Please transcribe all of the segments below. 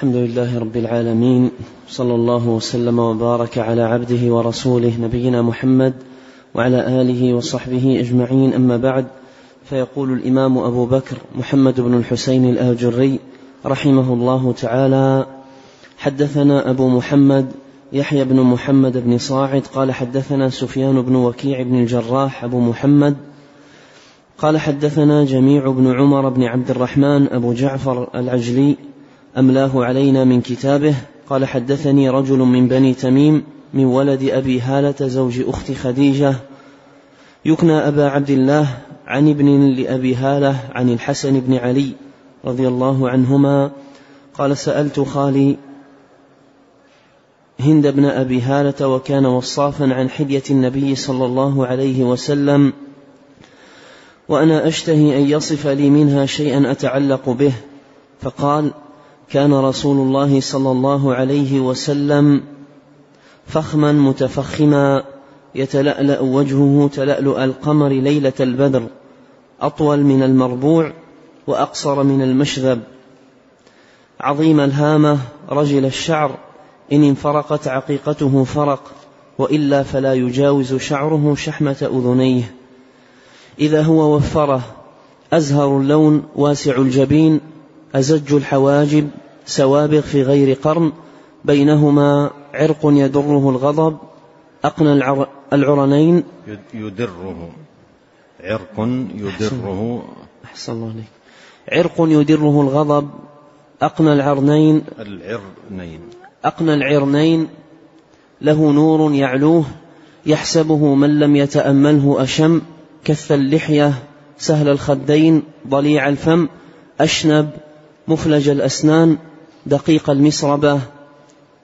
الحمد لله رب العالمين صلى الله وسلم وبارك على عبده ورسوله نبينا محمد وعلى آله وصحبه أجمعين. أما بعد فيقول الإمام أبو بكر محمد بن الحسين الآجري رحمه الله تعالى حدثنا أبو محمد يحيى بن محمد بن صاعد قال حدثنا سفيان بن وكيع بن الجراح أبو محمد قال حدثنا جميع بن عمر بن عبد الرحمن أبو جعفر العجلي أملاه علينا من كتابه؟ قال حدثني رجل من بني تميم من ولد أبي هالة زوج أخت خديجة يكنى أبا عبد الله عن ابن لأبي هالة عن الحسن بن علي رضي الله عنهما قال سألت خالي هند بن أبي هالة وكان وصافا عن حليه النبي صلى الله عليه وسلم وأنا أشتهي أن يصف لي منها شيئا أتعلق به فقال كان رسول الله صلى الله عليه وسلم فخما متفخما يتلألأ وجهه تلألؤ القمر ليلة البدر أطول من المربوع وأقصر من المشذب. عظيم الهامة رجل الشعر إن انفرقت عقيقته فرق وإلا فلا يجاوز شعره شحمة أذنيه. إذا هو وفره أزهر اللون واسع الجبين أزج الحواجب سوابغ في غير قرن بينهما عرق يدره الغضب أقنى العرنين. يدره. عرق يدره. أحسن الله عليك. عرق يدره الغضب أقنى العرنين. العرنين. أقنى العرنين. له نور يعلوه يحسبه من لم يتأمله أشم. كث اللحية سهل الخدين ضليع الفم. أشنب مفلج الأسنان. دقيق المسربة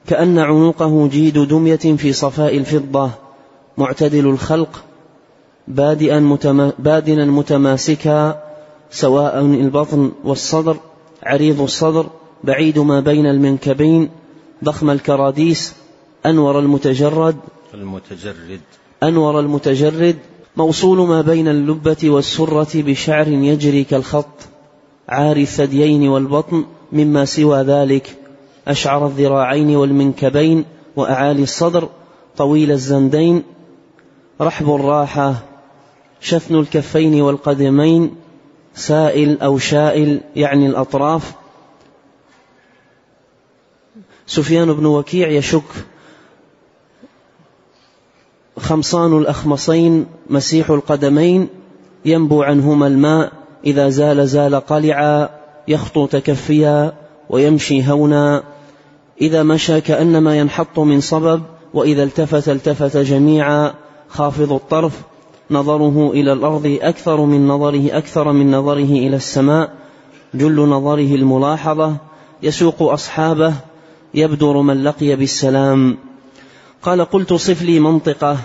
كأن عنقه جيد دمية في صفاء الفضة معتدل الخلق بادئا متما بادنا متماسكا سواء البطن والصدر عريض الصدر بعيد ما بين المنكبين ضخم الكراديس أنور المتجرد المتجرد. أنور المتجرد موصول ما بين اللبة والسرة بشعر يجري كالخط عاري الثديين والبطن مما سوى ذلك أشعر الذراعين والمنكبين وأعالي الصدر طويل الزندين رحب الراحة شثن الكفين والقدمين سائل أو شائل يعني الأطراف سفيان بن وكيع يشك خمصان الأخمصين مسيح القدمين ينبو عنهما الماء إذا زال زال قلعا يخطو تكفيا ويمشي هونا. إذا مشى كأنما ينحط من صبب وإذا التفت التفت جميعا. خافض الطرف. نظره إلى الأرض أكثر من نظره أكثر من نظره إلى السماء. جل نظره الملاحظة. يسوق أصحابه. يبدر من لقي بالسلام. قال قلت صف لي منطقة.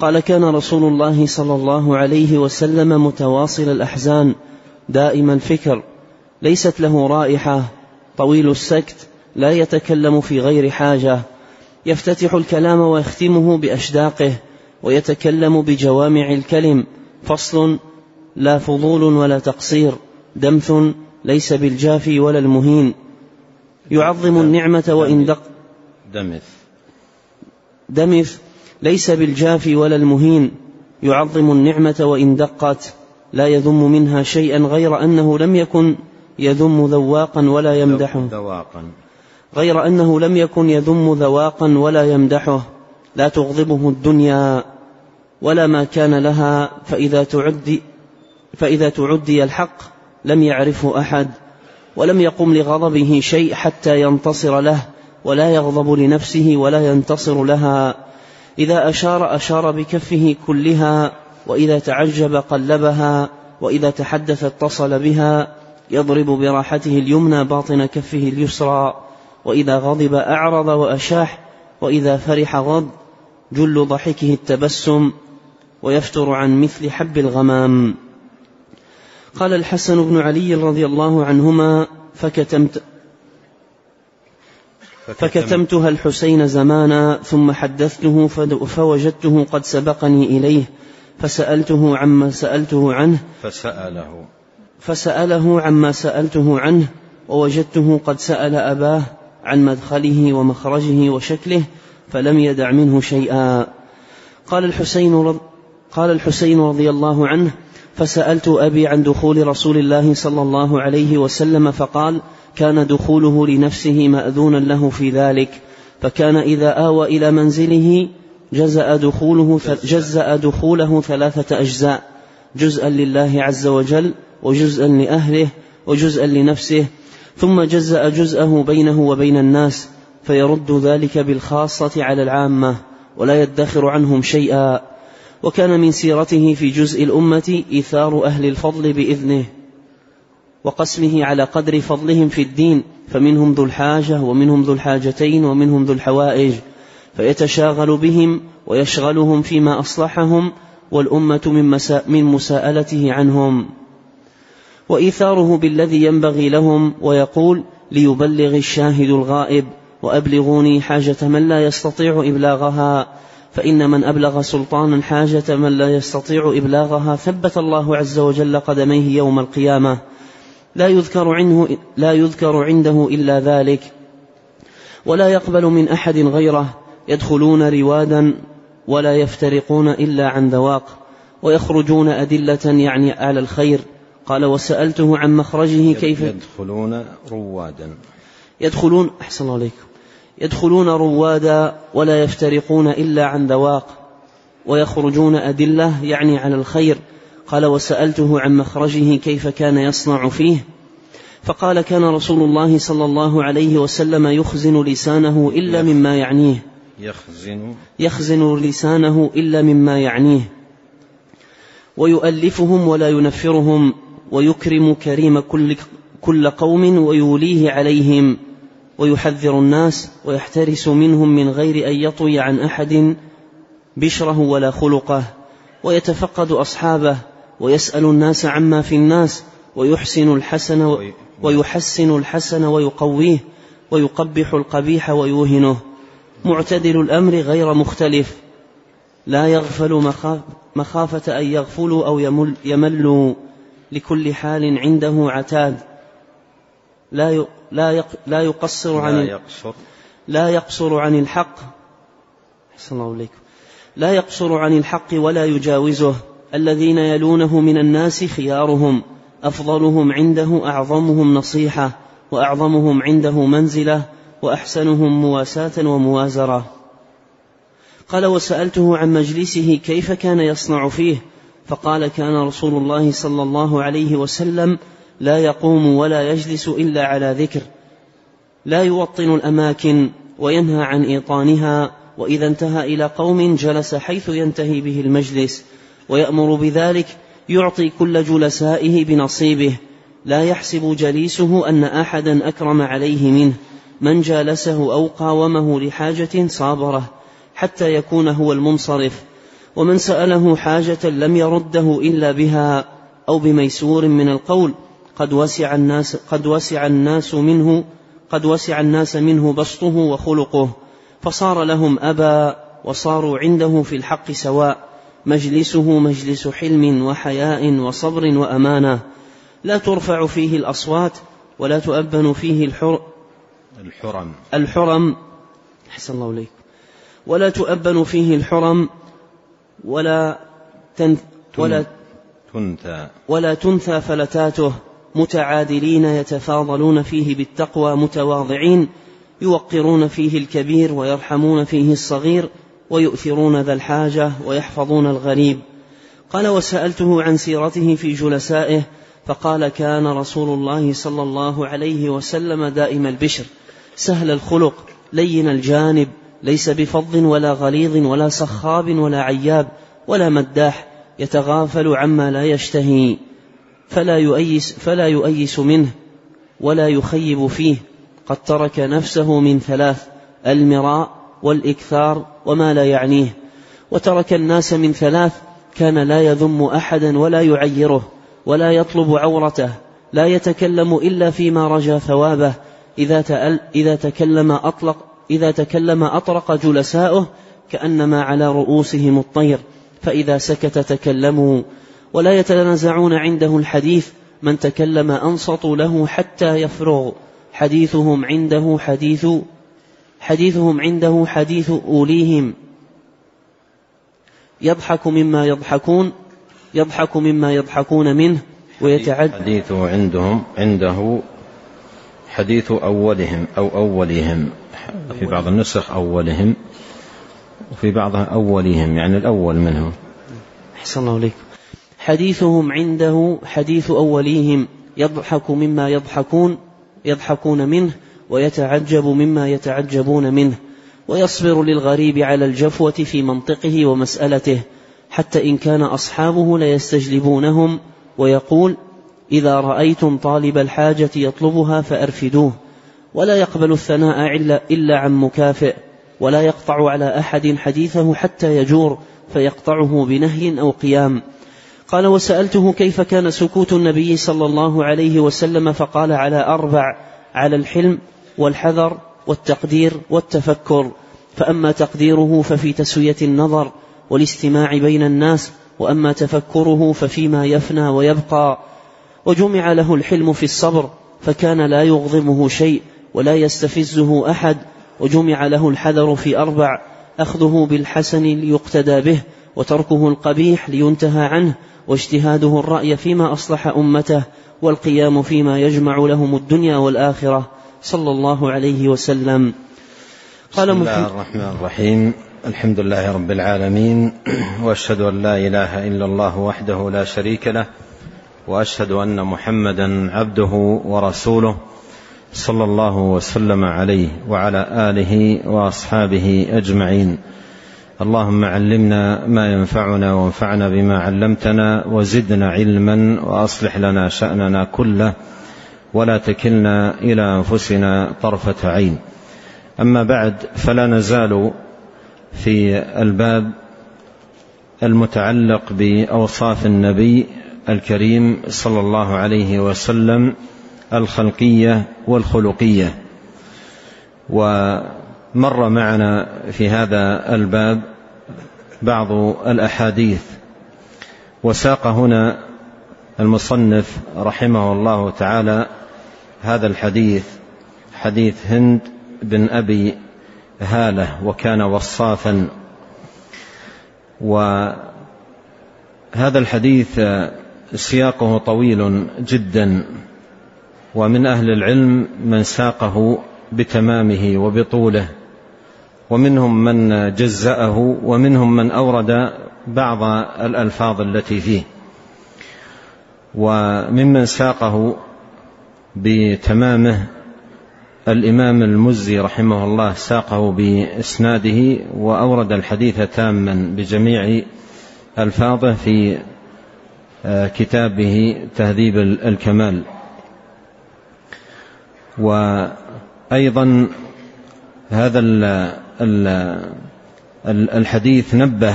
قال كان رسول الله صلى الله عليه وسلم متواصل الأحزان. دائم الفكر. ليست له رائحة طويل السكت لا يتكلم في غير حاجة. يفتتح الكلام ويختمه بأشداقه ويتكلم بجوامع الكلم. فصل لا فضول ولا تقصير. دمث ليس بالجافي ولا المهين. يعظم النعمة وإن دق. دمث. دمث ليس بالجافي ولا المهين. يعظم النعمة وإن دقت. لا يذم منها شيئا غير أنه لم يكن يذم ذواقا ولا يمدحه. ذواقا. غير أنه لم يكن يذم ذواقا ولا يمدحه. لا تغضبه الدنيا ولا ما كان لها. فإذا تعدي فإذا تعدي الحق لم يعرفه أحد ولم يقم لغضبه شيء حتى ينتصر له ولا يغضب لنفسه ولا ينتصر لها. إذا أشار أشار بكفه كلها وإذا تعجب قلبها وإذا تحدث اتصل بها يضرب براحته اليمنى باطن كفه اليسرى وإذا غضب أعرض وأشاح وإذا فرح غض جل ضحكه التبسم ويفتر عن مثل حب الغمام. قال الحسن بن علي رضي الله عنهما فكتمت فكتمتها الحسين زمانا ثم حدثته فوجدته قد سبقني إليه فسألته عما سألته عنه فسأله. فسأله عما سألته عنه ووجدته قد سأل أباه عن مدخله ومخرجه وشكله فلم يدع منه شيئا. قال الحسين رض قال الحسين رضي الله عنه فسألت أبي عن دخول رسول الله صلى الله عليه وسلم فقال كان دخوله لنفسه مأذونا له في ذلك فكان إذا آوى إلى منزله جزأ دخوله جزأ دخوله ثلاثة أجزاء جزءا لله عز وجل وجزءا لأهله وجزءا لنفسه ثم جزأ جزءه بينه وبين الناس فيرد ذلك بالخاصة على العامة ولا يدخر عنهم شيئا. وكان من سيرته في جزء الأمة إيثار أهل الفضل بإذنه وقسمه على قدر فضلهم في الدين فمنهم ذو الحاجة ومنهم ذو الحاجتين ومنهم ذو الحوائج فيتشاغل بهم ويشغلهم فيما أصلحهم والأمة من, مسا من مساءلته عنهم. وإيثاره بالذي ينبغي لهم ويقول ليبلغ الشاهد الغائب وأبلغوني حاجة من لا يستطيع إبلاغها. فإن من أبلغ سلطانا حاجة من لا يستطيع إبلاغها ثبت الله عز وجل قدميه يوم القيامة. لا يذكر عنه لا يذكر عنده إلا ذلك. ولا يقبل من أحد غيره يدخلون روادا ولا يفترقون إلا عن ذواق ويخرجون أدلة يعني على الخير. قال وسألته عن مخرجه كيف يدخلون روادا. يدخلون أحسن الله عليكم. يدخلون روادا ولا يفترقون إلا عن ذواق ويخرجون أدلة يعني على الخير. قال وسألته عن مخرجه كيف كان يصنع فيه. فقال كان رسول الله صلى الله عليه وسلم يخزن لسانه إلا مما يعنيه. يخزن. يخزن لسانه إلا مما يعنيه. ويؤلفهم ولا ينفرهم. ويكرم كريم كل كل قوم ويوليه عليهم ويحذر الناس ويحترس منهم من غير أن يطوي عن أحد بشره ولا خلقه ويتفقد أصحابه ويسأل الناس عما في الناس ويحسن الحسن ويحسن الحسن ويقويه ويقبح القبيح ويوهنه. معتدل الأمر غير مختلف. لا يغفل مخافة أن يغفلوا أو يمل يملوا. لكل حال عنده عتاد. لا لا لا يقصر عن لا يقصر. لا يقصر عن الحق. أحسن الله إليكم. لا يقصر عن الحق ولا يجاوزه. الذين يلونه من الناس خيارهم. أفضلهم عنده أعظمهم نصيحة. وأعظمهم عنده منزلة. وأحسنهم مواساة وموازرة. قال وسألته عن مجلسه كيف كان يصنع فيه. فقال كان رسول الله صلى الله عليه وسلم لا يقوم ولا يجلس إلا على ذكر. لا يوطن الأماكن وينهى عن إيطانها وإذا انتهى إلى قوم جلس حيث ينتهي به المجلس ويأمر بذلك يعطي كل جلسائه بنصيبه. لا يحسب جليسه أن احدا أكرم عليه منه. من جالسه أو قاومه لحاجة صابره حتى يكون هو المنصرف. ومن سأله حاجة لم يرده إلا بها أو بميسور من القول قد وسع الناس قد وسع الناس منه قد وسع الناس منه بسطه وخلقه فصار لهم أبا وصاروا عنده في الحق سواء مجلسه مجلس حلم وحياء وصبر وأمانة. لا ترفع فيه الأصوات ولا تؤبن فيه الحر الحرم. الحرم أحسن الله إليك ولا تؤبن فيه الحرم ولا تن ولا تنثى. ولا تنثى فلتاته. متعادلين يتفاضلون فيه بالتقوى متواضعين يوقرون فيه الكبير ويرحمون فيه الصغير ويؤثرون ذا الحاجة ويحفظون الغريب. قال وسألته عن سيرته في جلسائه فقال كان رسول الله صلى الله عليه وسلم دائم البشر. سهل الخلق لين الجانب ليس بفظ ولا غليظ ولا صخاب ولا عياب ولا مداح يتغافل عما لا يشتهي فلا يؤيس فلا يؤيس منه ولا يخيب فيه. قد ترك نفسه من ثلاث المراء والإكثار وما لا يعنيه. وترك الناس من ثلاث كان لا يذم أحدا ولا يعيره ولا يطلب عورته لا يتكلم إلا فيما رجا ثوابه. إذا تأل إذا تكلم اطلق إذا تكلم أطرق جلساؤه كأنما على رؤوسهم الطير فإذا سكت تكلموا. ولا يتنازعون عنده الحديث من تكلم أنصتوا له حتى يفرغ. حديثهم عنده حديث حديثهم عنده حديث أوليهم. يضحك مما يضحكون يضحك مما يضحكون منه ويتعد. حديثه عندهم عنده حديث أولهم أو أولهم. في بعض النسخ أولهم وفي بعضها أولهم يعني الأول منهم. أحسن الله عليكم حديثهم عنده حديث أوليهم يضحك مما يضحكون يضحكون منه ويتعجب مما يتعجبون منه ويصبر للغريب على الجفوة في منطقه ومسألته حتى إن كان أصحابه ليستجلبونهم ويقول إذا رأيتم طالب الحاجة يطلبها فأرفدوه. ولا يقبل الثناء إلا عن مكافئ ولا يقطع على أحد حديثه حتى يجور فيقطعه بنهي أو قيام. قال وسألته كيف كان سكوت النبي صلى الله عليه وسلم فقال على أربع على الحلم والحذر والتقدير والتفكر. فأما تقديره ففي تسوية النظر والاستماع بين الناس وأما تفكره ففيما يفنى ويبقى. وجمع له الحلم في الصبر فكان لا يغضبه شيء ولا يستفزه أحد وجمع له الحذر في أربع أخذه بالحسن ليقتدى به وتركه القبيح لينتهى عنه واجتهاده الرأي فيما أصلح أمته والقيام فيما يجمع لهم الدنيا والآخرة. صلى الله عليه وسلم. قال بسم الله الرحمن الرحيم. الحمد لله رب العالمين وأشهد أن لا إله إلا الله وحده لا شريك له وأشهد أن محمدا عبده ورسوله. صلى الله وسلم عليه وعلى آله وأصحابه أجمعين. اللهم علمنا ما ينفعنا وانفعنا بما علمتنا وزدنا علما وأصلح لنا شأننا كله ولا تكلنا إلى أنفسنا طرفة عين. أما بعد فلا نزال في الباب المتعلق بأوصاف النبي الكريم صلى الله عليه وسلم الخلقية والخلقية. ومر معنا في هذا الباب بعض الأحاديث. وساق هنا المصنف رحمه الله تعالى هذا الحديث حديث هند بن أبي هالة وكان وصافا. وهذا الحديث سياقه طويل جدا. ومن أهل العلم من ساقه بتمامه وبطوله ومنهم من جزأه ومنهم من أورد بعض الألفاظ التي فيه. وممن ساقه بتمامه الإمام المزي رحمه الله ساقه بإسناده وأورد الحديث تاما بجميع ألفاظه في آه، كتابه تهذيب الكمال. وأيضا هذا الحديث نبه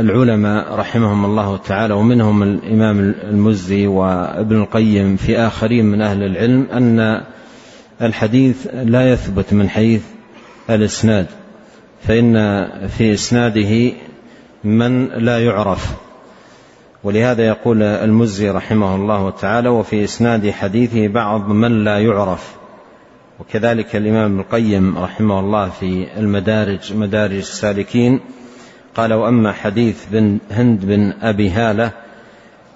العلماء رحمهم الله تعالى ومنهم الإمام المزي وابن القيم في آخرين من أهل العلم أن الحديث لا يثبت من حيث الإسناد فإن في إسناده من لا يعرف. ولهذا يقول المزي رحمه الله تعالى وفي إسناد حديثه بعض من لا يعرف. وكذلك الإمام ابن القيم رحمه الله في المدارج مدارج السالكين قال وأما حديث بن هند بن أبي هالة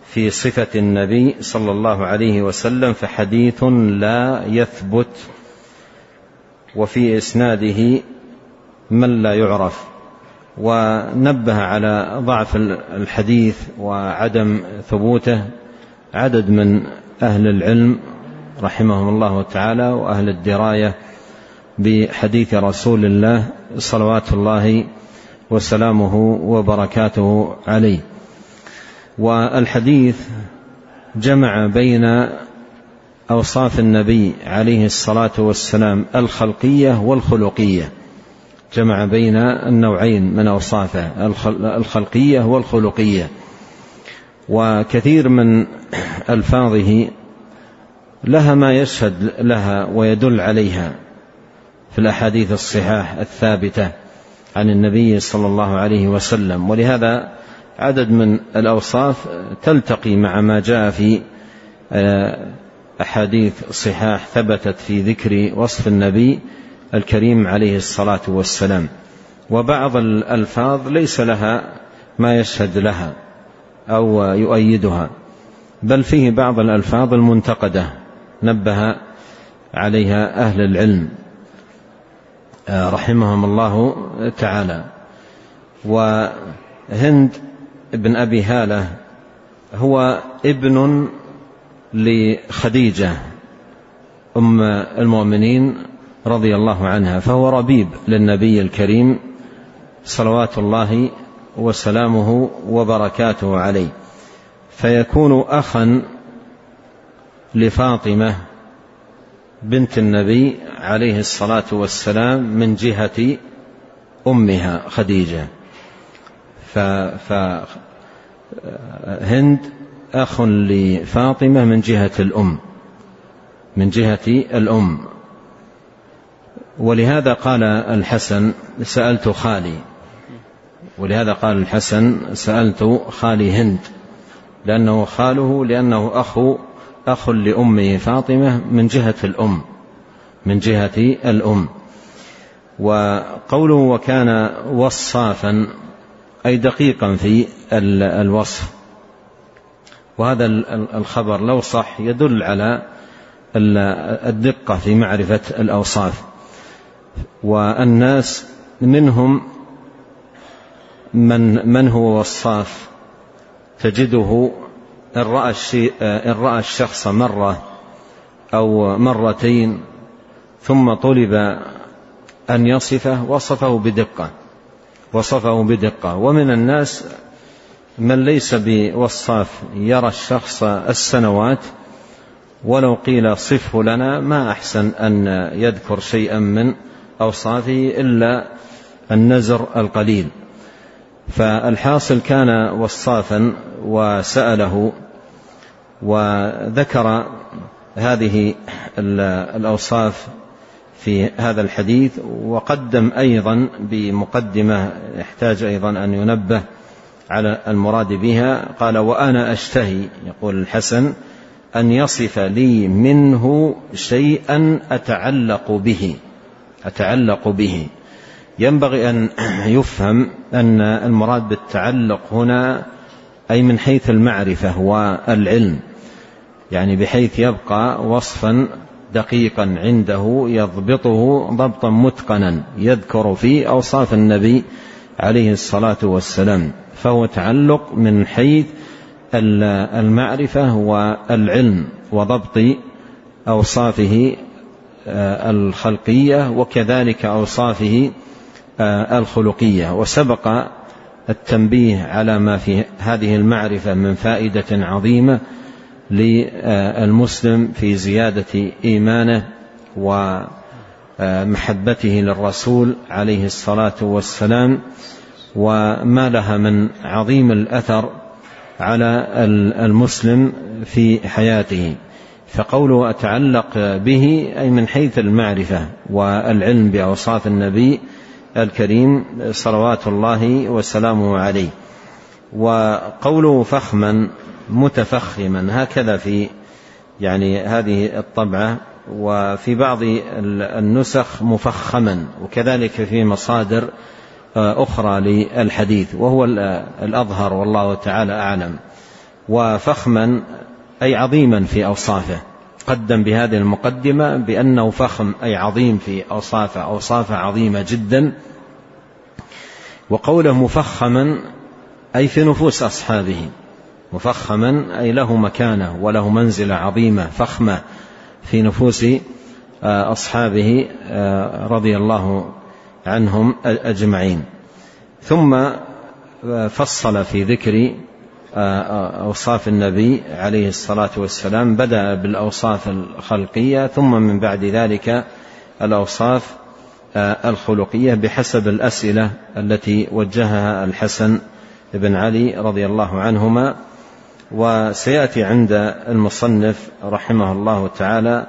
في صفة النبي صلى الله عليه وسلم فحديث لا يثبت وفي إسناده من لا يعرف. ونبه على ضعف الحديث وعدم ثبوته. عدد من أهل العلم رحمهم الله تعالى وأهل الدراية بحديث رسول الله صلوات الله وسلامه وبركاته عليه. والحديث جمع بين أوصاف النبي عليه الصلاة والسلام الخلقية والخلقية. جمع بين النوعين من أوصافه الخلقية والخلقية. وكثير من ألفاظه لها ما يشهد لها ويدل عليها في الأحاديث الصحاح الثابتة عن النبي صلى الله عليه وسلم. ولهذا عدد من الأوصاف تلتقي مع ما جاء في آه، أحاديث صحاح ثبتت في ذكر وصف النبي الكريم عليه الصلاة والسلام. وبعض الألفاظ ليس لها ما يشهد لها أو يؤيدها بل فيه بعض الألفاظ المنتقدة نبه عليها أهل العلم رحمهم الله تعالى. وهند بن أبي هالة هو ابن لخديجة أم المؤمنين رضي الله عنها فهو ربيب للنبي الكريم صلوات الله وسلامه وبركاته عليه. فيكون اخا لفاطمة بنت النبي عليه الصلاة والسلام من جهة أمها خديجة. فهند أخ لفاطمة من جهة الأم من جهة الأم. ولهذا قال الحسن سألت خالي. ولهذا قال الحسن سألت خالي هند لأنه خاله لأنه أخو أخ لأمه فاطمة من جهة الأم من جهة الأم. وقوله وكان وصافا أي دقيقا في الوصف. وهذا الخبر لو صح يدل على الدقة في معرفة الأوصاف. والناس منهم من من هو وصاف تجده إن رأى, إن رأى الشخص مرة أو مرتين ثم طلب أن يصفه وصفه بدقة وصفه بدقة. ومن الناس من ليس بوصاف يرى الشخص السنوات ولو قيل صفه لنا ما أحسن أن يذكر شيئا من أوصافه إلا النزر القليل. فالحاصل كان وصافا وسأله وذكر هذه الأوصاف في هذا الحديث وقدم أيضا بمقدمة يحتاج أيضا أن ينبه على المراد بها. قال وأنا أشتهي يقول الحسن أن يصف لي منه شيئا أتعلق به. أتعلق به. ينبغي أن يفهم أن المراد بالتعلق هنا أي من حيث المعرفة والعلم يعني بحيث يبقى وصفا دقيقا عنده يضبطه ضبطا متقنا يذكر فيه أوصاف النبي عليه الصلاة والسلام. فهو تعلق من حيث المعرفة والعلم وضبط أوصافه الخلقية وكذلك أوصافه آه، الخلقية. وسبق التنبيه على ما في هذه المعرفة من فائدة عظيمة للمسلم في زيادة إيمانه ومحبته للرسول عليه الصلاة والسلام وما لها من عظيم الأثر على المسلم في حياته. فقوله أتعلق به أي من حيث المعرفة والعلم بأوصاف النبي الكريم صلوات الله وسلامه عليه. وقوله فخما متفخما هكذا في يعني هذه الطبعة. وفي بعض النسخ مفخما وكذلك في مصادر أخرى للحديث. وهو الأظهر والله تعالى أعلم. وفخما أي عظيما في أوصافه. قدم بهذه المقدمة بأنه فخم أي عظيم في أوصافه أوصافه عظيمة جدا. وقوله مفخما أي في نفوس أصحابه. مفخما أي له مكانة وله منزلة عظيمة فخمة في نفوس آه، أصحابه آه، رضي الله عنهم أجمعين. ثم آه، فصل في ذكر أوصاف النبي عليه الصلاة والسلام. بدأ بالأوصاف الخلقية ثم من بعد ذلك الأوصاف الخلقية بحسب الأسئلة التي وجهها الحسن بن علي رضي الله عنهما. وسيأتي عند المصنف رحمه الله تعالى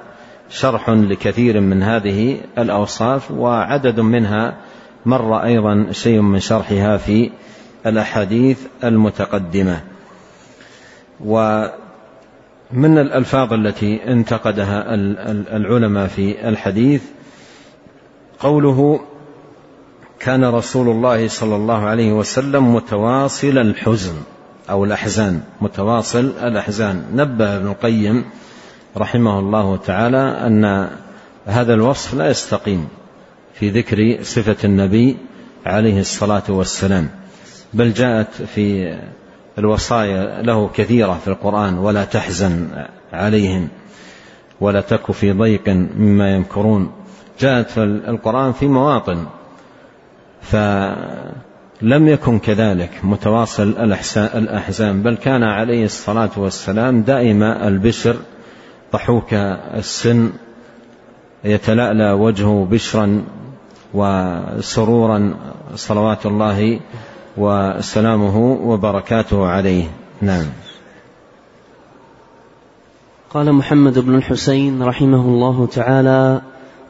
شرح لكثير من هذه الأوصاف وعدد منها مر أيضا شيء من شرحها في الأحاديث المتقدمة. من الألفاظ التي انتقدها العلماء في الحديث قوله كان رسول الله صلى الله عليه وسلم متواصل الحزن أو الأحزان متواصل الأحزان. نبه ابن القيم رحمه الله تعالى أن هذا الوصف لا يستقيم في ذكر صفة النبي عليه الصلاة والسلام بل جاءت في الوصايا له كثيرة في القرآن ولا تحزن عليهم ولا تك في ضيق مما يمكرون. جاءت في القرآن في مواطن فلم يكن كذلك متواصل الأحزان بل كان عليه الصلاة والسلام دائم البشر ضحوك السن يتلألأ وجهه بشرا وسرورا صلوات الله وسلامه وبركاته عليه. نعم. قال محمد بن الحسين رحمه الله تعالى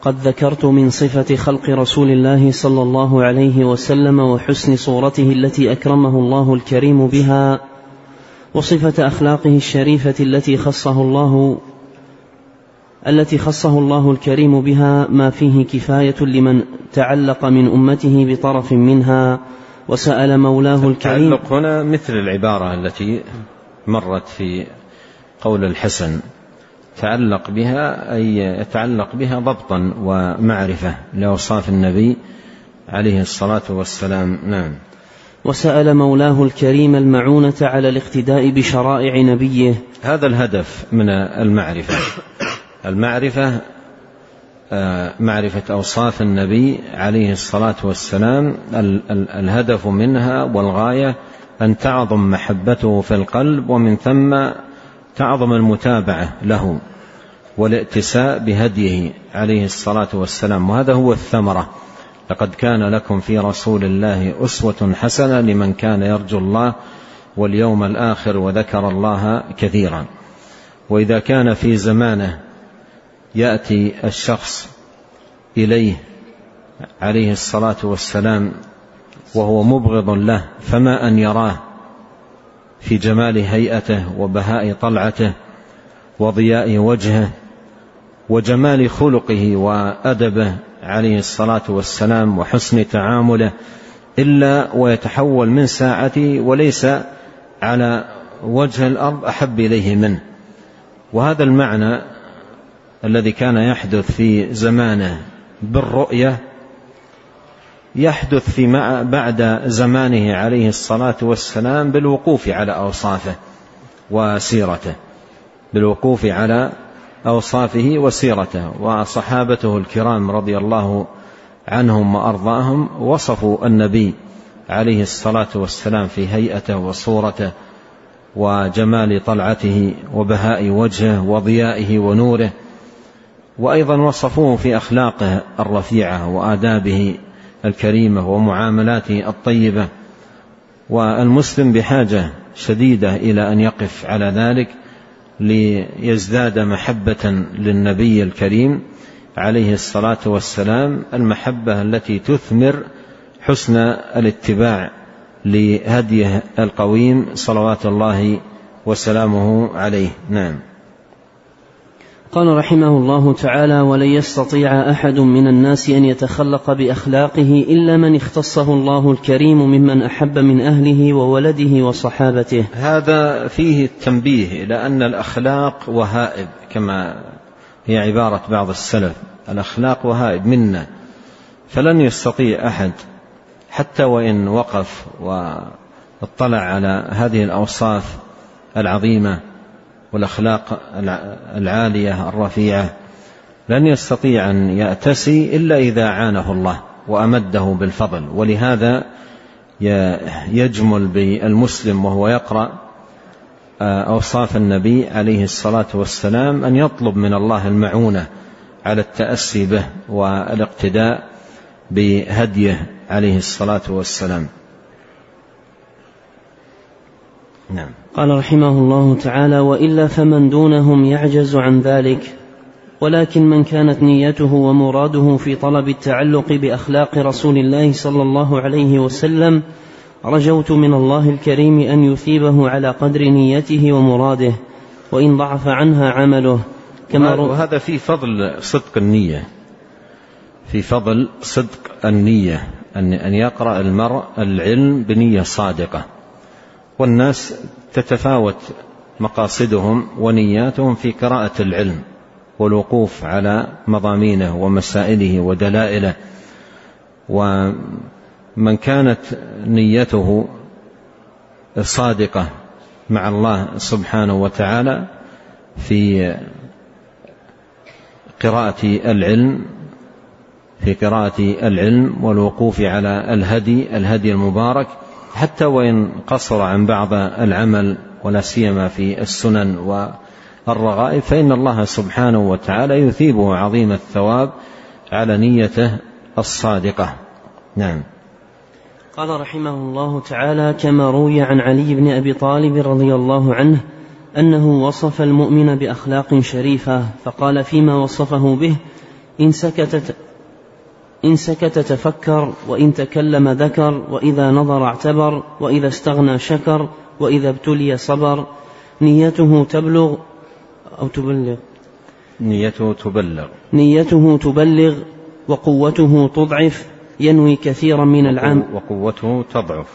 قد ذكرت من صفة خلق رسول الله صلى الله عليه وسلم وحسن صورته التي أكرمه الله الكريم بها وصفة أخلاقه الشريفة التي خصه الله التي خصه الله الكريم بها ما فيه كفاية لمن تعلق من أمته بطرف منها وسأل مولاه الكريم. التعلق هنا مثل العبارة التي مرت في قول الحسن. تعلق بها أي يتعلق بها ضبطا ومعرفة لأوصاف النبي عليه الصلاة والسلام. نعم. وسأل مولاه الكريم المعونة على الاقتداء بشرائع نبيه. هذا الهدف من المعرفة. المعرفة معرفة أوصاف النبي عليه الصلاة والسلام. الهدف منها والغاية أن تعظم محبته في القلب ومن ثم تعظم المتابعة له والائتساء بهديه عليه الصلاة والسلام. وهذا هو الثمرة. لقد كان لكم في رسول الله أسوة حسنة لمن كان يرجو الله واليوم الآخر وذكر الله كثيرا. وإذا كان في زمانه يأتي الشخص إليه عليه الصلاة والسلام وهو مبغض له فما أن يراه في جمال هيئته وبهاء طلعته وضياء وجهه وجمال خلقه وأدبه عليه الصلاة والسلام وحسن تعامله إلا ويتحول من ساعته وليس على وجه الأرض أحب إليه منه. وهذا المعنى الذي كان يحدث في زمانه بالرؤية يحدث في بعد زمانه عليه الصلاة والسلام بالوقوف على أوصافه وسيرته بالوقوف على أوصافه وسيرته وصحابته الكرام رضي الله عنهم وأرضاهم وصفوا النبي عليه الصلاة والسلام في هيئته وصورته وجمال طلعته وبهاء وجهه وضيائه ونوره. وأيضا وصفوه في أخلاقه الرفيعة وآدابه الكريمة ومعاملاته الطيبة والمسلم بحاجة شديدة إلى أن يقف على ذلك ليزداد محبة للنبي الكريم عليه الصلاة والسلام المحبة التي تثمر حسن الاتباع لهديه القويم صلوات الله وسلامه عليه. نعم. قال رحمه الله تعالى ولن يستطيع احد من الناس ان يتخلق باخلاقه الا من اختصه الله الكريم ممن احب من اهله وولده وصحابته. هذا فيه التنبيه إلى أن الأخلاق وهائب كما هي عبارة بعض السلف الأخلاق وهائب منا فلن يستطيع أحد. حتى وإن وقف واطلع على هذه الأوصاف العظيمة والأخلاق العالية الرفيعة لن يستطيع أن يأتسي إلا إذا عانه الله وأمده بالفضل. ولهذا يجمل بالمسلم وهو يقرأ آه، أوصاف النبي عليه الصلاة والسلام أن يطلب من الله المعونة على التأسي به والإقتداء بهديه عليه الصلاة والسلام. نعم. قال رحمه الله تعالى وإلا فمن دونهم يعجز عن ذلك ولكن من كانت نيته ومراده في طلب التعلق بأخلاق رسول الله صلى الله عليه وسلم رجوت من الله الكريم أن يثيبه على قدر نيته ومراده وإن ضعف عنها عمله كما وهذا في فضل صدق النية. في فضل صدق النية أن يقرأ المرء العلم بنية صادقة. والناس تتفاوت مقاصدهم ونياتهم في قراءة العلم والوقوف على مضامينه ومسائله ودلائله. ومن كانت نيته صادقة مع الله سبحانه وتعالى في قراءة العلم في قراءة العلم والوقوف على الهدي الهدي المبارك حتى وإن قصر عن بعض العمل ولا سيما في السنن والرغائب فإن الله سبحانه وتعالى يثيبه عظيم الثواب على نيته الصادقة. نعم. قال رحمه الله تعالى كما روي عن علي بن أبي طالب رضي الله عنه أنه وصف المؤمن بأخلاق شريفة فقال فيما وصفه به إن سكت إن سكت تفكر وإن تكلم ذكر وإذا نظر اعتبر وإذا استغنى شكر وإذا ابتلي صبر. نيته تبلغ أو تبلغ. نيته تبلغ. نيته تبلغ وقوته تضعف. ينوي كثيرا من العام. وقوته تضعف.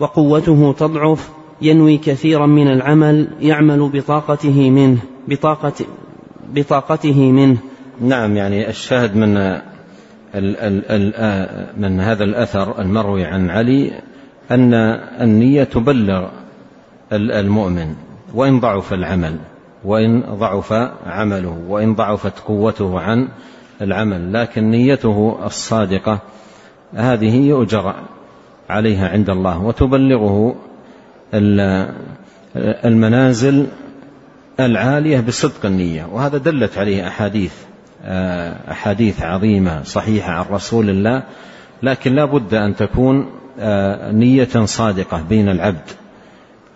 وقوته تضعف. ينوي كثيرا من العمل. يعمل بطاقته منه. بطاقة بطاقته منه. نعم يعني الشاهد من ال ال ال من هذا الأثر المروي عن علي أن النية تبلغ المؤمن وإن ضعف العمل وإن ضعف عمله وإن ضعفت قوته عن العمل لكن نيته الصادقة هذه يؤجر عليها عند الله وتبلغه المنازل العالية بصدق النية وهذا دلت عليه أحاديث أحاديث عظيمة صحيحة عن رسول الله لكن لا بد أن تكون نية صادقة بين العبد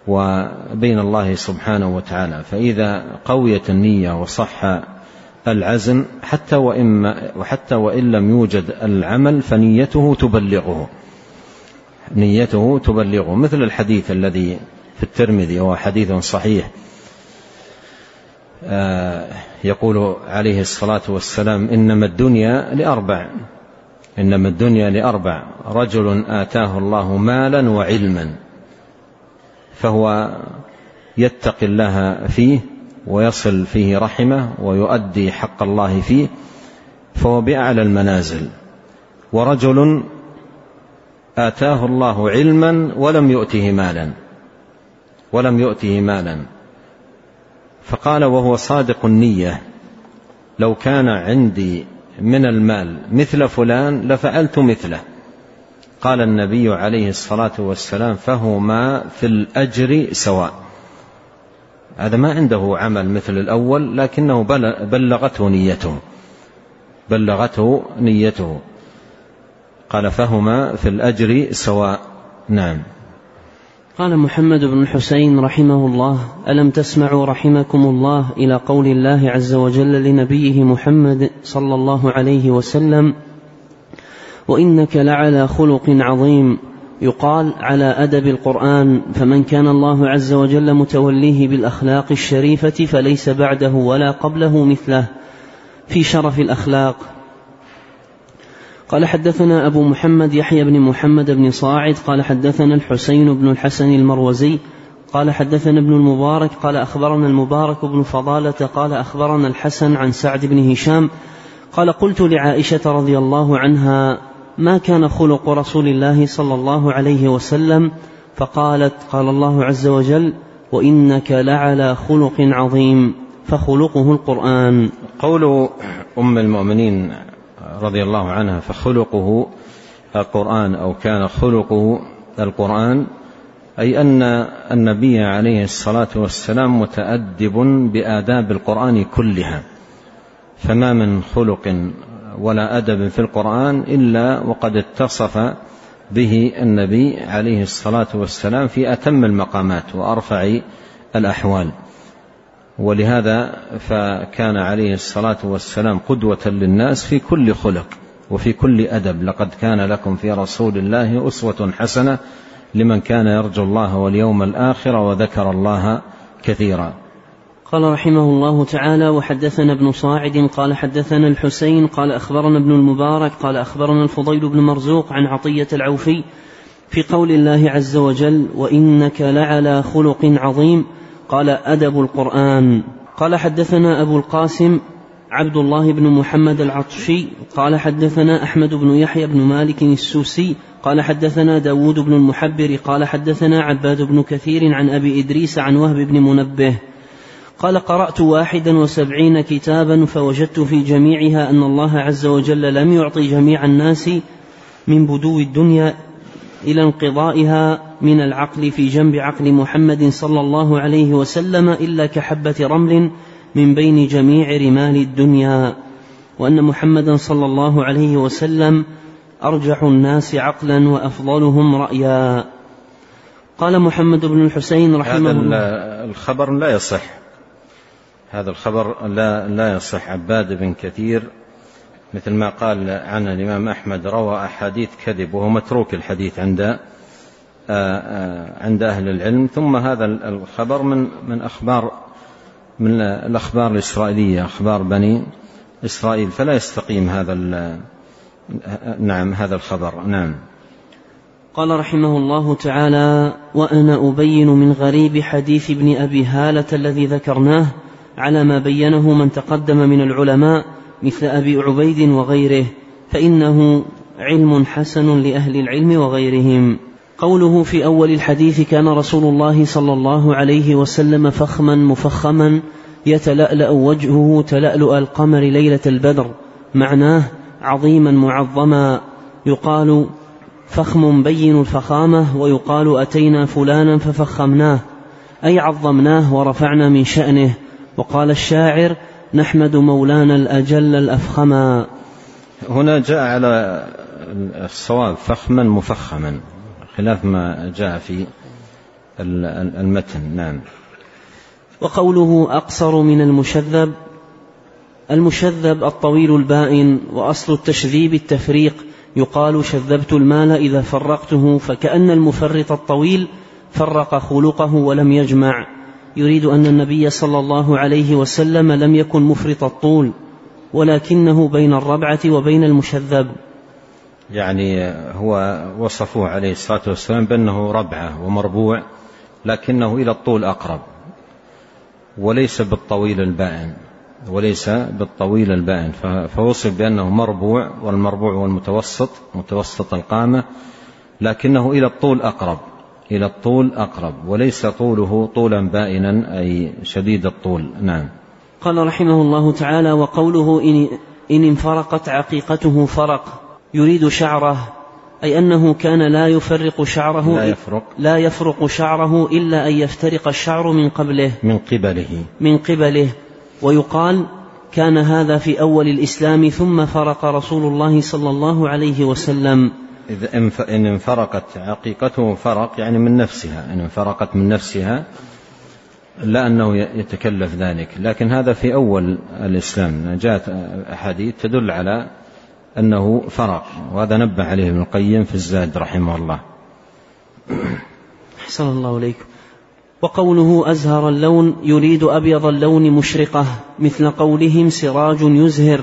وبين الله سبحانه وتعالى. فإذا قويت النية وصح العزم حتى وإن, وحتى وإن لم يوجد العمل فنيته تبلغه. نيته تبلغه. مثل الحديث الذي في الترمذي وهو حديث صحيح. آه، يقول عليه الصلاة والسلام إنما الدنيا لأربع. إنما الدنيا لأربع. رجل آتاه الله مالا وعلما فهو يتقي الله فيه ويصل فيه رحمه ويؤدي حق الله فيه فهو بأعلى المنازل. ورجل آتاه الله علما ولم يؤته مالا ولم يؤته مالا. فقال وهو صادق النية لو كان عندي من المال مثل فلان لفعلت مثله. قال النبي عليه الصلاة والسلام فهما في الأجر سواء. هذا ما عنده عمل مثل الأول لكنه بلغته نيته. بلغته نيته. قال فهما في الأجر سواء. نعم. قال محمد بن الحسين رحمه الله ألم تسمعوا رحمكم الله إلى قول الله عز وجل لنبيه محمد صلى الله عليه وسلم وإنك لعلى خلق عظيم. يقال على أدب القرآن فمن كان الله عز وجل متوليه بالأخلاق الشريفة فليس بعده ولا قبله مثله. في شرف الأخلاق قال حدثنا أبو محمد يحيى بن محمد بن صاعد قال حدثنا الحسين بن الحسن المروزي قال حدثنا ابن المبارك قال أخبرنا المبارك بن فضالة قال أخبرنا الحسن عن سعد بن هشام قال قلت لعائشة رضي الله عنها ما كان خلق رسول الله صلى الله عليه وسلم؟ فقالت قال الله عز وجل وإنك لعلى خلق عظيم فخلقه القرآن. قول أم المؤمنين رضي الله عنها فخلقه القرآن أو كان خلقه القرآن أي أن النبي عليه الصلاة والسلام متأدب بآداب القرآن كلها. فما من خلق ولا أدب في القرآن إلا وقد اتصف به النبي عليه الصلاة والسلام في أتم المقامات وأرفع الأحوال. ولهذا فكان عليه الصلاة والسلام قدوة للناس في كل خلق وفي كل أدب. لقد كان لكم في رسول الله أسوة حسنة لمن كان يرجو الله واليوم الآخر وذكر الله كثيرا. قال رحمه الله تعالى وحدثنا ابن صاعد قال حدثنا الحسين قال أخبرنا ابن المبارك قال أخبرنا الفضيل بن مرزوق عن عطية العوفي في قول الله عز وجل وإنك لعلى خلق عظيم. قال أدب القرآن. قال حدثنا أبو القاسم عبد الله بن محمد العطشي. قال حدثنا أحمد بن يحيى بن مالك السوسي. قال حدثنا داود بن المحبر. قال حدثنا عباد بن كثير عن أبي إدريس عن وهب بن منبه. قال قرأت واحدا وسبعين كتابا فوجدت في جميعها أن الله عز وجل لم يعطي جميع الناس من بدو الدنيا إلى انقضائها من العقل في جنب عقل محمد صلى الله عليه وسلم إلا كحبة رمل من بين جميع رمال الدنيا. وأن محمدا صلى الله عليه وسلم أرجح الناس عقلا وأفضلهم رأيا. قال محمد بن الحسين رحمه هذا الله. الخبر لا يصح. هذا الخبر لا لا يصح. عباد بن كثير مثل ما قال عن الإمام أحمد روى أحاديث كذب وهو متروك الحديث عند عند أهل العلم. ثم هذا الخبر من من أخبار من الأخبار الإسرائيلية أخبار بني إسرائيل. فلا يستقيم هذا نعم هذا الخبر. نعم. قال رحمه الله تعالى وأنا أبين من غريب حديث ابن أبي هالة الذي ذكرناه على ما بينه من تقدم من العلماء مثل أبي عبيد وغيره فإنه علم حسن لأهل العلم وغيرهم. قوله في أول الحديث كان رسول الله صلى الله عليه وسلم فخما مفخما يتلألأ وجهه تلألؤ القمر ليلة البدر معناه عظيما معظما. يقال فخم بين الفخامة ويقال أتينا فلانا ففخمناه أي عظمناه ورفعنا من شأنه. وقال الشاعر نحمد مولانا الأجل الأفخما هنا جاء على الصواب فخما مفخما خلاف ما جاء في المتن نعم. وقوله أقصر من المشذب المشذب الطويل البائن وأصل التشذيب التفريق يقال شذبت المال إذا فرقته فكأن المفرط الطويل فرق خلقه ولم يجمع. يريد أن النبي صلى الله عليه وسلم لم يكن مفرط الطول ولكنه بين الربعة وبين المشذب. يعني هو وصفوه عليه الصلاة والسلام بأنه ربعة ومربوع لكنه إلى الطول أقرب وليس بالطويل البائن وليس بالطويل البائن. فوصف بأنه مربوع والمربوع هو المتوسط متوسط القامة لكنه إلى الطول أقرب. إلى الطول أقرب وليس طوله طولا بائنا أي شديد الطول. نعم. قال رحمه الله تعالى وقوله إن, إن انفرقت عقيقته فرق يريد شعره أي أنه كان لا يفرق شعره لا يفرق. لا يفرق شعره إلا أن يفترق الشعر من قبله. من قبله. من قبله. ويقال كان هذا في أول الإسلام ثم فرق رسول الله صلى الله عليه وسلم. إذا إن انفرقت عقيقته فرق يعني من نفسها إن انفرقت من نفسها لا أنه يتكلف ذلك. لكن هذا في أول الإسلام جاءت أحاديث تدل على أنه فرق وهذا نبه عليه ابن القيم في الزاد رحمه الله. أحسن الله إليكم وقوله أزهر اللون يريد أبيض اللون مشرقة مثل قولهم سراج يزهر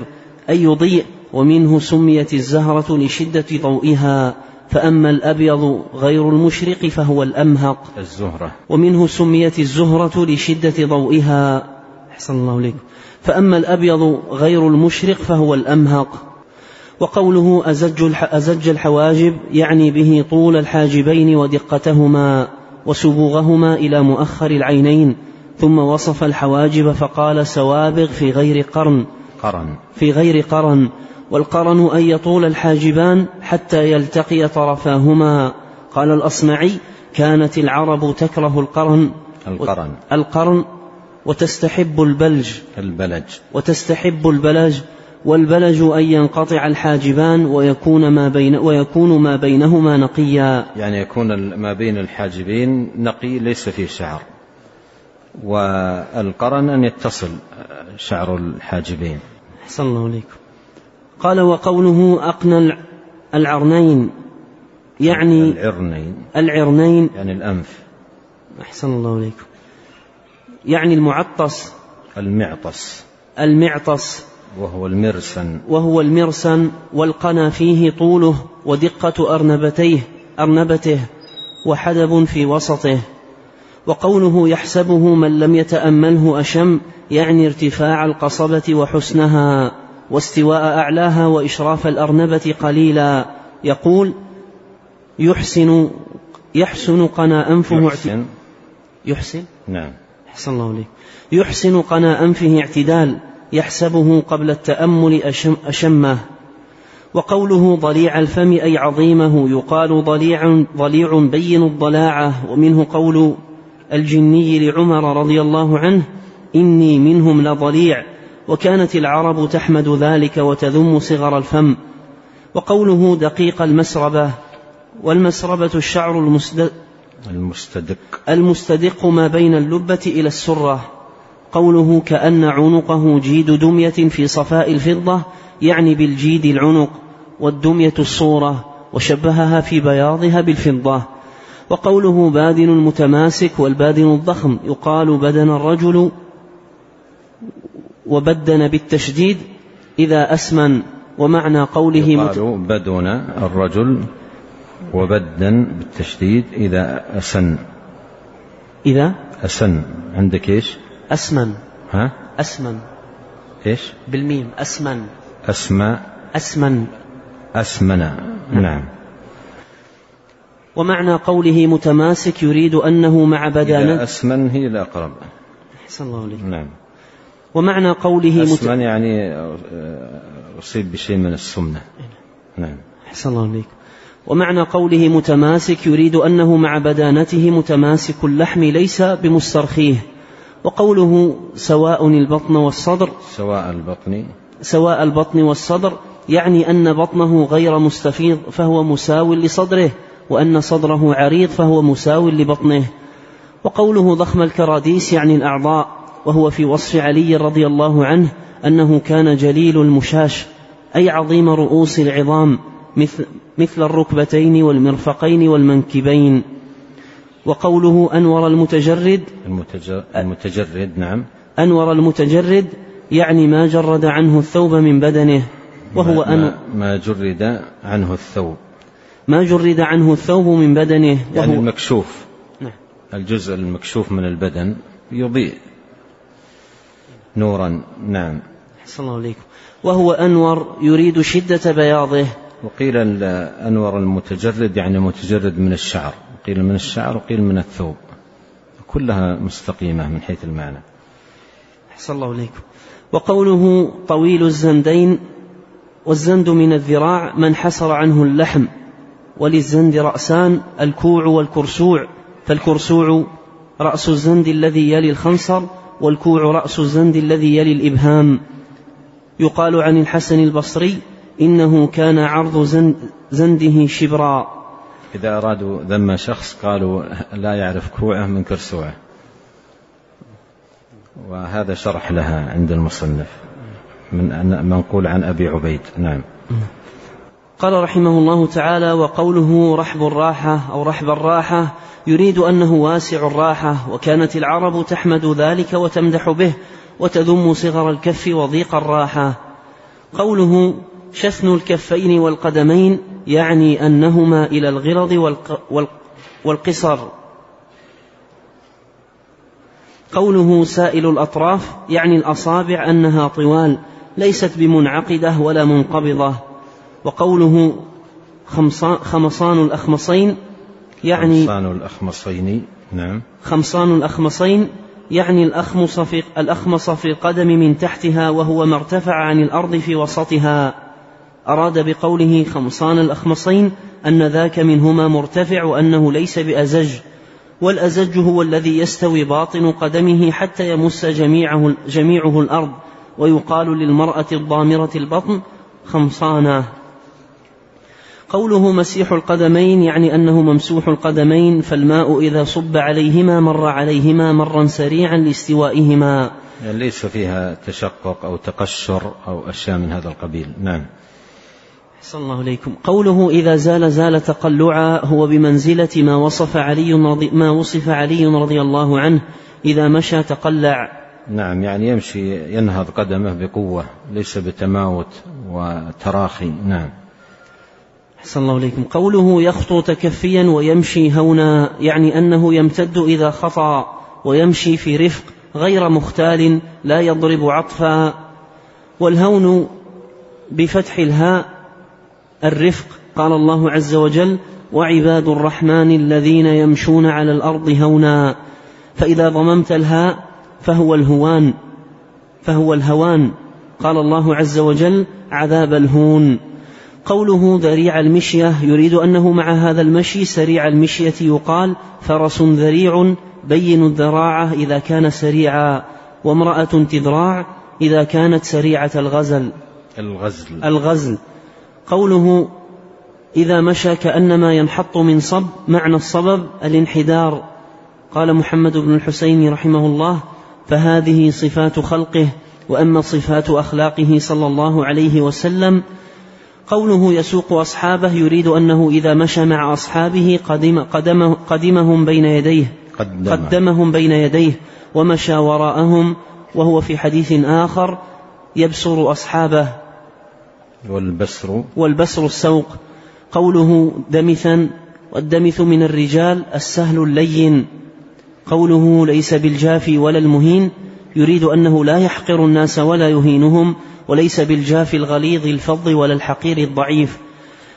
أي يضيء. ومنه سميت الزهرة لشدة ضوئها فأما الأبيض غير المشرق فهو الأمهق. الزهرة. ومنه سميت الزهرة لشدة ضوئها أحسن الله إليكم فأما الأبيض غير المشرق فهو الأمهق. وقوله أزج, أزج الحواجب يعني به طول الحاجبين ودقتهما وسبوغهما إلى مؤخر العينين ثم وصف الحواجب فقال سوابغ في غير قرن. قرن. في غير قرن. والقرن أن يطول الحاجبان حتى يلتقي طرفاهما. قال الأصمعي كانت العرب تكره القرن القرن. القرن وتستحب البلج. البلج. وتستحب البلج والبلج أن ينقطع الحاجبان ويكون ما بين ويكون ما بينهما نقيا. يعني يكون ما بين الحاجبين نقي ليس فيه شعر. والقرن أن يتصل شعر الحاجبين. أحسن الله عليكم. قال وقوله أقنى العرنين يعني العرنين. العرنين. يعني الأنف. أحسن الله إليكم. يعني المعطس. المعطس. المعطس. وهو المرسن. وهو المرسن والقنا فيه طوله ودقة أرنبتيه أرنبته وحدب في وسطه. وقوله يحسبه من لم يتأمله أشم يعني ارتفاع القصبة وحسنها. واستواء أعلاها وإشراف الأرنبة قليلا. يقول يحسن يحسن قنا أنفه يحسن. يحسن؟ نعم. أحسن الله عليك يحسن قنا أنفه اعتدال يحسبه قبل التأمل أشم أشمه. وقوله ضليع الفم أي عظيمه يقال ضليع ضليع بين الضلاعة. ومنه قول الجني لعمر رضي الله عنه إني منهم لضليع. وكانت العرب تحمد ذلك وتذم صغر الفم. وقوله دقيق المسربة والمسربة الشعر المستدق المستدق. المستدق ما بين اللبة إلى السرة. قوله كأن عنقه جيد دمية في صفاء الفضة يعني بالجيد العنق والدمية الصورة وشبهها في بياضها بالفضة. وقوله بادن المتماسك والبادن الضخم يقال بدن الرجل وبدن بالتشديد إذا أسمن ومعنى قوله يقال بدن الرجل وبدن بالتشديد إذا أسن. إذا أسن. عندك إيش؟ أسمن. ها؟ أسمن. إيش؟ بالميم. أسمن. أسمى. أسمن. أسمن. نعم. ومعنى قوله متماسك يريد أنه مع إذا بدانة أسمن هي الأقرب. أحسن الله عليك نعم. ومعنى قوله مت... أسمن يعني آه، أصيب بشيء من السمنة. نعم. أحسن الله عليك ومعنى قوله متماسك يريد أنه مع بدانته متماسك اللحم ليس بمسترخيه. وقوله سواء البطن والصدر سواء البطن. سواء البطن والصدر يعني أن بطنه غير مستفيض فهو مساو لصدره وأن صدره عريض فهو مساو لبطنه. وقوله ضخم الكراديس يعني الأعضاء وهو في وصف علي رضي الله عنه أنه كان جليل المشاش أي عظيم رؤوس العظام مثل, مثل الركبتين والمرفقين والمنكبين. وقوله أنور المتجرد المتجر المتجرد نعم. أنور المتجرد يعني ما جرد عنه الثوب من بدنه وهو ما, أن ما, جرد عنه الثوب. ما جرد عنه الثوب من بدنه يعني وهو المكشوف. نعم. الجزء المكشوف من البدن يضيء. نورا. نعم. أحسن الله عليكم. وهو أنور يريد شدة بياضه. وقيل ال- أنور المتجرد يعني متجرد من الشعر. قيل من الشعر وقيل من الثوب. كلها مستقيمة من حيث المعنى. أحسن الله عليكم. وقوله طويل الزندين والزند من الذراع من حسر عنه اللحم وللزند رأسان الكوع والكرسوع. فالكرسوع رأس الزند الذي يلي الخنصر والكوع رأس الزند الذي يلي الإبهام. يقال عن الحسن البصري إنه كان عرض زند زنده شبرا. إذا أرادوا ذم شخص قالوا لا يعرف كوعه من كرسوعه. وهذا شرح لها عند المصنف من منقول عن أبي عبيد. نعم. قال رحمه الله تعالى وقوله رحب الراحة أو رحب الراحة يريد أنه واسع الراحة وكانت العرب تحمد ذلك وتمدح به وتذم صغر الكف وضيق الراحة. قوله شثن الكفين والقدمين يعني أنهما إلى الغلظ والق والق والقصر. قوله سائل الأطراف يعني الأصابع أنها طوال ليست بمنعقدة ولا منقبضة. وقوله خمصان, الأخمصين يعني خمصان الأخمصين نعم. خمصان الأخمصين يعني الأخمص في الأخمص في القدم من تحتها وهو ما ارتفع عن الأرض في وسطها. أراد بقوله خمصان الأخمصين أن ذاك منهما مرتفع وأنه ليس بأزج والأزج هو الذي يستوي باطن قدمه حتى يمس جميعه, جميعه الأرض ويقال للمرأة الضامرة البطن خمصانة. قوله مسيح القدمين يعني أنه ممسوح القدمين فالماء إذا صب عليهما مر عليهما مرا سريعا لاستوائهما. يعني ليس فيها تشقق أو تقشر أو أشياء من هذا القبيل. نعم. صلى الله عليكم قوله إذا زال زال تقلعا هو بمنزلة ما وصف علي رضي ما وصف علي رضي الله عنه. إذا مشى تقلع. نعم يعني يمشي ينهض قدمه بقوة ليس بتماوت وتراخي. نعم. أحسن الله إليكم. قوله يخطو تكفيا ويمشي هونا يعني أنه يمتد إذا خطأ ويمشي في رفق غير مختال لا يضرب عطفا. والهون بفتح الهاء الرفق قال الله عز وجل وعباد الرحمن الذين يمشون على الأرض هونا. فإذا ضممت الهاء فهو الهوان فهو الهوان. قال الله عز وجل عذاب الهون. قوله ذريع المشية يريد أنه مع هذا المشي سريع المشية يقال فرس ذريع بين الذراعة إذا كان سريعا وامرأة تذراع إذا كانت سريعة الغزل. الغزل. الغزل. قوله إذا مشى كأنما ينحط من صب معنى الصبب الانحدار. قال محمد بن الحسين رحمه الله فهذه صفات خلقه وأما صفات أخلاقه صلى الله عليه وسلم قوله يسوق أصحابه يريد أنه إذا مشى مع أصحابه قدم قدمه قدمهم بين يديه. قدم. قدمهم بين يديه. ومشى وراءهم وهو في حديث آخر يبصر أصحابه. والبسر. والبسر السوق. قوله دمثا والدمث من الرجال السهل اللين. قوله ليس بالجافي ولا المهين. يريد أنه لا يحقر الناس ولا يهينهم. وليس بالجافي الغليظ الفظ ولا الحقير الضعيف.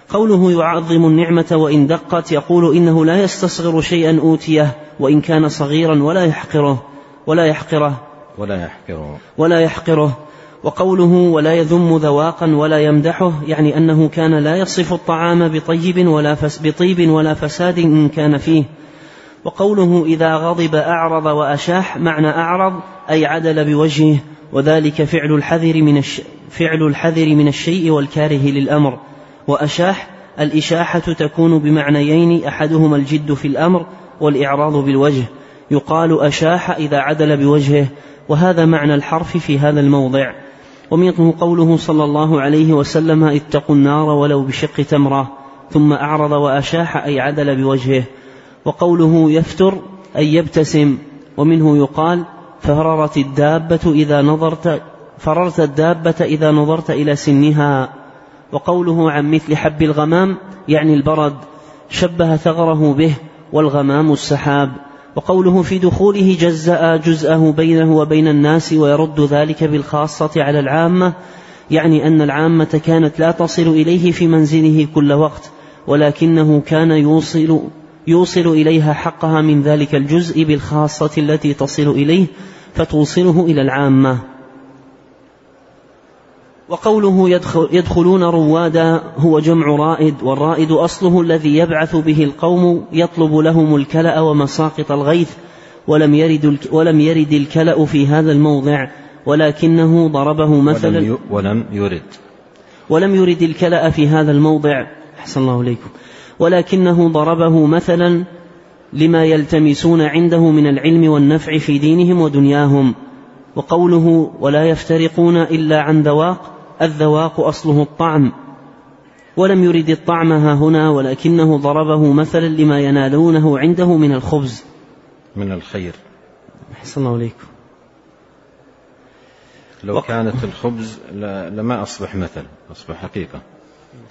قوله يعظم النعمة وإن دقت يقول إنه لا يستصغر شيئا أوتيه وإن كان صغيرا ولا يحقره ولا يحقره. ولا يحقره. ولا يحقره. وقوله ولا يذم ذواقا ولا يمدحه يعني أنه كان لا يصف الطعام بطيب ولا فس بطيب ولا فساد إن كان فيه. وقوله إذا غضب أعرض وأشاح معنى أعرض أي عدل بوجهه. وذلك فعل الحذر من الش... فعل الحذر من الشيء والكاره للأمر. وأشاح الإشاحة تكون بمعنيين أحدهما الجد في الأمر والإعراض بالوجه. يقال أشاح إذا عدل بوجهه وهذا معنى الحرف في هذا الموضع. ومنه قوله صلى الله عليه وسلم اتقوا النار ولو بشق تمرة. ثم أعرض وأشاح أي عدل بوجهه. وقوله يفتر أي يبتسم. ومنه يقال فررت الدابة إذا نظرت فررت الدابة إذا نظرت إلى سنها. وقوله عن مثل حب الغمام يعني البرد شبه ثغره به والغمام السحاب. وقوله في دخوله جزأ جزءه بينه وبين الناس ويرد ذلك بالخاصة على العامة يعني أن العامة كانت لا تصل إليه في منزله كل وقت ولكنه كان يوصل يوصل إليها حقها من ذلك الجزء بالخاصة التي تصل إليه فتوصله إلى العامة. وقوله يدخل يدخلون روادا هو جمع رائد والرائد أصله الذي يبعث به القوم يطلب لهم الكلأ ومساقط الغيث ولم يرد ولم يرد الكلأ في هذا الموضع ولكنه ضربه مثلا. ولم, يرد. ولم يرد الكلأ في هذا الموضع. أحسن الله إليكم. ولكنه ضربه مثلا لما يلتمسون عنده من العلم والنفع في دينهم ودنياهم. وقوله ولا يفترقون إلا عن ذواق الذواق أصله الطعم. ولم يرد الطعم ها هنا ولكنه ضربه مثلا لما ينالونه عنده من الخبز. من الخير. أحسن الله عليكم. لو كانت الخبز لما أصبح مثل أصبح حقيقة.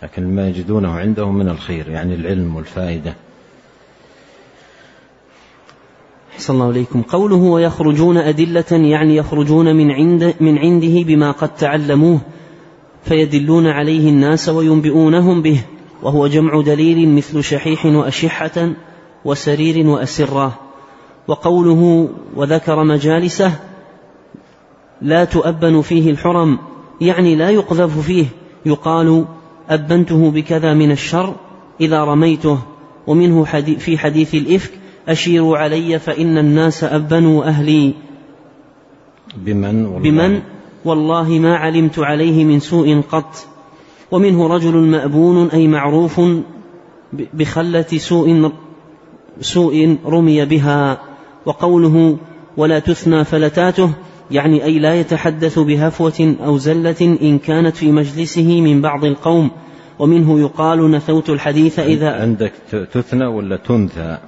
لكن ما يجدونه عنده من الخير يعني العلم والفائدة. أحسن الله إليكم قوله ويخرجون أدلة يعني يخرجون من, عند من عنده بما قد تعلموه فيدلون عليه الناس وينبئونهم به وهو جمع دليل مثل شحيح وأشحة وسرير وأسرة. وقوله وذكر مجالسه لا تؤبن فيه الحرم يعني لا يقذف فيه يقال أبنته بكذا من الشر إذا رميته ومنه في حديث الإفك أشيروا علي فإن الناس أبنوا أهلي بمن؟ والله. بمن؟ والله ما علمت عليه من سوء قط. ومنه رجل مأبون أي معروف بخلة سوء سوء رمي بها. وقوله ولا تثنى فلتاته يعني أي لا يتحدث بهفوة أو زلة إن كانت في مجلسه من بعض القوم. ومنه يقال نثوت الحديث إذا عندك تثنى ولا تنثى؟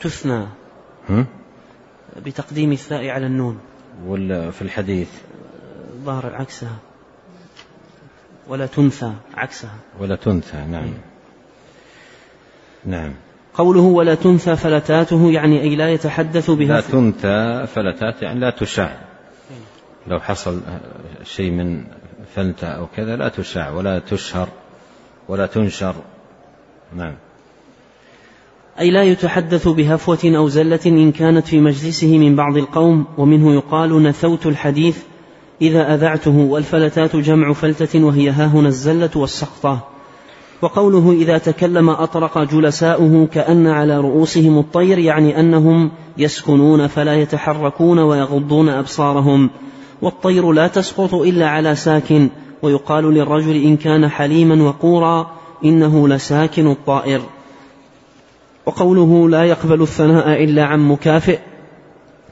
تثنى؟ بتقديم الثاء على النون. ولا في الحديث؟ ظهر عكسها. ولا تنثى عكسها. ولا تنثى نعم. نعم. قوله ولا تنثى فلتاته يعني أي لا يتحدث بها لا تنثى فلتات يعني لا تشاع لو حصل شيء من فلتة أو كذا لا تشاع ولا تشهر ولا تنشر. نعم. أي لا يتحدث بهفوة أو زلة إن كانت في مجلسه من بعض القوم ومنه يقال نثوت الحديث إذا أذعته والفلتات جمع فلتة وهي هاهنا الزلة والسقطة. وقوله إذا تكلم أطرق جلساؤه كأن على رؤوسهم الطير يعني أنهم يسكنون فلا يتحركون ويغضون أبصارهم. والطير لا تسقط إلا على ساكن ويقال للرجل إن كان حليما وقورا إنه لساكن الطائر. وقوله لا يقبل الثناء إلا عن مكافئ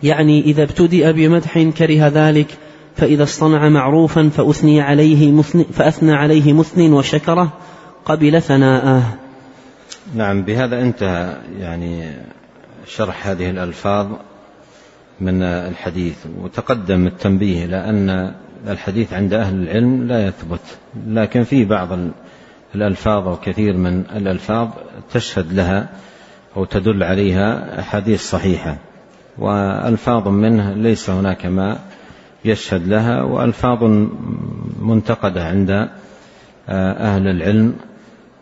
يعني إذا ابتدأ بمدح كره ذلك فإذا اصطنع معروفا فأثني عليه مثن فأثنى عليه مثن وشكره قبل ثناءه. نعم بهذا انتهى يعني شرح هذه الألفاظ من الحديث وتقدم التنبيه إلى أن الحديث عند أهل العلم لا يثبت لكن في بعض الألفاظ أو كثير من الألفاظ تشهد لها أو تدل عليها أحاديث صحيحة وألفاظ منه ليس هناك ما يشهد لها وألفاظ منتقدة عند أهل العلم.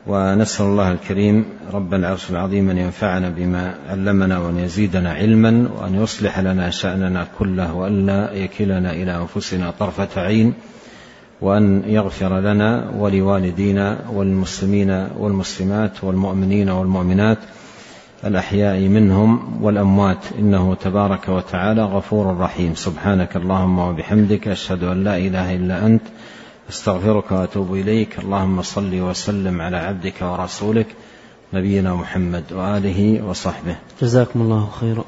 ونسأل الله الكريم رب العرش العظيم أن ينفعنا بما علمنا وأن يزيدنا علما وأن يصلح لنا شأننا كله وأن لا يكلنا إلى أنفسنا طرفة عين وأن يغفر لنا ولوالدينا والمسلمين والمسلمات والمؤمنين والمؤمنات. الأحياء منهم والأموات. إنه تبارك وتعالى غفور رحيم. سبحانك اللهم وبحمدك أشهد أن لا إله إلا أنت. أستغفرك وأتوب إليك. اللهم صل وسلم على عبدك ورسولك نبينا محمد وآله وصحبه. جزاكم الله خيرا.